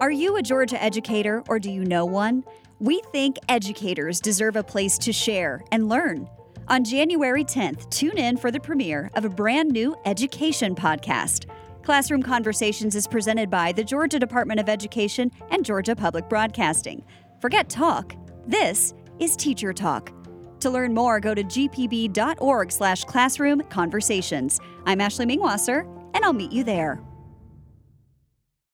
Are you a Georgia educator or do you know one? We think educators deserve a place to share and learn. On January 10th, tune in for the premiere of a brand new education podcast. Classroom Conversations is presented by the Georgia Department of Education and Georgia Public Broadcasting. Forget talk. This is Teacher Talk. To learn more, go to gpb.org slash classroom conversations. I'm Ashley Mengwasser, and I'll meet you there.